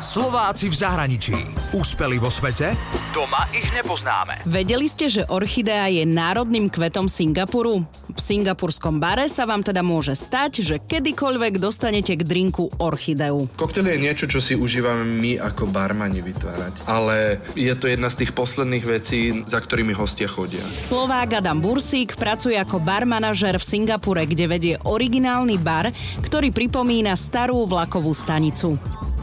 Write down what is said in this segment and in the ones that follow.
Slováci v zahraničí. Úspeli vo svete? Doma ich nepoznáme. Vedeli ste, že orchidea je národným kvetom Singapuru? V singapurskom bare sa vám teda môže stať, že kedykoľvek dostanete k drinku orchideu. Koktel je niečo, čo si užívame my ako barmani vytvárať. Ale je to jedna z tých posledných vecí, za ktorými hostia chodia. Slovák Adam Bursík pracuje ako barmanažer v Singapure, kde vedie originálny bar, ktorý pripomína starú vlakovú stanicu.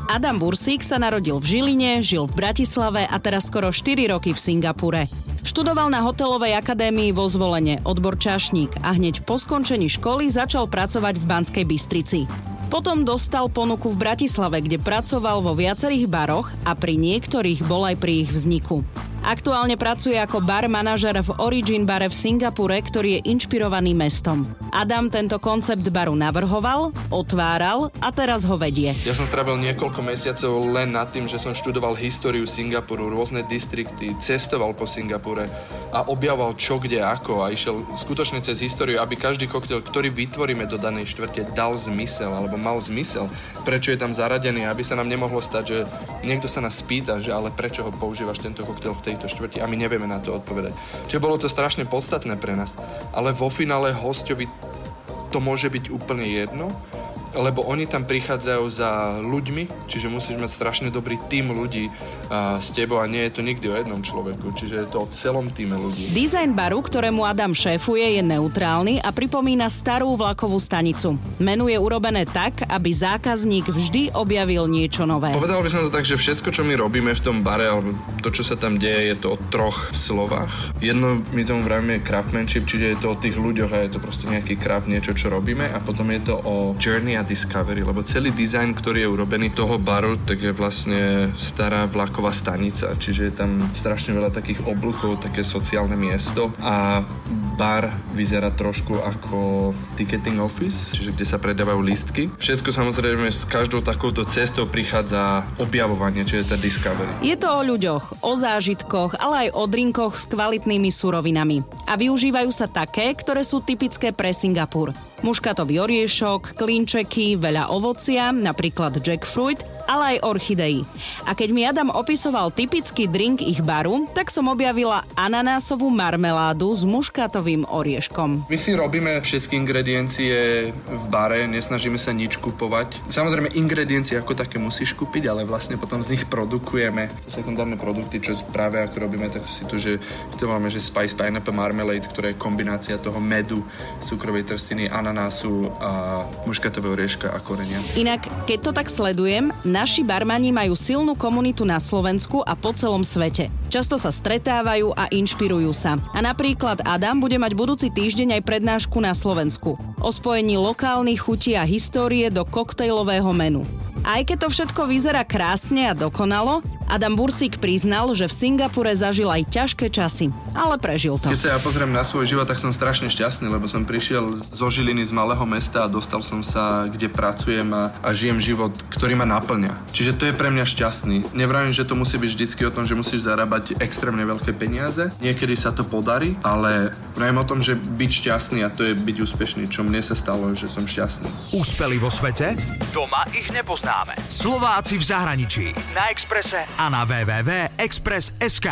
Adam Bursík sa narodil v Žiline, žil v Bratislave a teraz skoro 4 roky v Singapure. Študoval na hotelovej akadémii vo zvolenie odbor čašník a hneď po skončení školy začal pracovať v Banskej Bystrici. Potom dostal ponuku v Bratislave, kde pracoval vo viacerých baroch a pri niektorých bol aj pri ich vzniku. Aktuálne pracuje ako bar manažer v Origin bare v Singapure, ktorý je inšpirovaný mestom. Adam tento koncept baru navrhoval, otváral a teraz ho vedie. Ja som strávil niekoľko mesiacov len nad tým, že som študoval históriu Singapuru, rôzne distrikty, cestoval po Singapure a objavoval čo, kde, ako a išiel skutočne cez históriu, aby každý koktel, ktorý vytvoríme do danej štvrte, dal zmysel alebo mal zmysel, prečo je tam zaradený, aby sa nám nemohlo stať, že niekto sa nás spýta, že ale prečo ho používaš tento koktel v tej tejto štvrti a my nevieme na to odpovedať. Čiže bolo to strašne podstatné pre nás. Ale vo finále hostovi to môže byť úplne jedno, lebo oni tam prichádzajú za ľuďmi, čiže musíš mať strašne dobrý tým ľudí a, s tebou a nie je to nikdy o jednom človeku, čiže je to o celom týme ľudí. Dizajn baru, ktorému Adam šéfuje, je neutrálny a pripomína starú vlakovú stanicu. Menu je urobené tak, aby zákazník vždy objavil niečo nové. Povedal by som to tak, že všetko, čo my robíme v tom bare, alebo to, čo sa tam deje, je to o troch slovách. Jedno my tomu vravíme craftsmanship, čiže je to o tých ľuďoch a je to proste nejaký craft, niečo, čo robíme a potom je to o journey a Discovery, lebo celý dizajn, ktorý je urobený toho baru, tak je vlastne stará vlaková stanica, čiže je tam strašne veľa takých oblúkov, také sociálne miesto. A bar vyzerá trošku ako ticketing office, čiže kde sa predávajú lístky. Všetko samozrejme s každou takouto cestou prichádza objavovanie, čiže tá Discovery. Je to o ľuďoch, o zážitkoch, ale aj o drinkoch s kvalitnými surovinami. A využívajú sa také, ktoré sú typické pre Singapur muškatový oriešok, klinčeky, veľa ovocia, napríklad jackfruit, ale aj orchidei. A keď mi Adam opisoval typický drink ich baru, tak som objavila ananásovú marmeládu s muškatovým orieškom. My si robíme všetky ingrediencie v bare, nesnažíme sa nič kupovať. Samozrejme, ingrediencie ako také musíš kúpiť, ale vlastne potom z nich produkujeme sekundárne produkty, čo práve ako robíme, tak si tu, že to máme, že Spice Pineapple Marmalade, ktorá je kombinácia toho medu, cukrovej trstiny, ananásu a muškatového rieška a korenia. Inak, keď to tak sledujem, naši barmani majú silnú komunitu na Slovensku a po celom svete. Často sa stretávajú a inšpirujú sa. A napríklad Adam bude mať budúci týždeň aj prednášku na Slovensku o spojení lokálnych chutí a histórie do koktejlového menu. Aj keď to všetko vyzerá krásne a dokonalo, Adam Bursík priznal, že v Singapure zažil aj ťažké časy, ale prežil to. Keď sa ja pozriem na svoj život, tak som strašne šťastný, lebo som prišiel zo Žiliny z malého mesta a dostal som sa, kde pracujem a, a žijem život, ktorý ma naplňa. Čiže to je pre mňa šťastný. Nevravím, že to musí byť vždycky o tom, že musíš zarábať extrémne veľké peniaze. Niekedy sa to podarí, ale vravím o tom, že byť šťastný a to je byť úspešný, čo mne sa stalo, že som šťastný. Úspeli vo svete? Doma ich nepoznáme. Slováci v zahraničí. Na Exprese a na www.express.sk.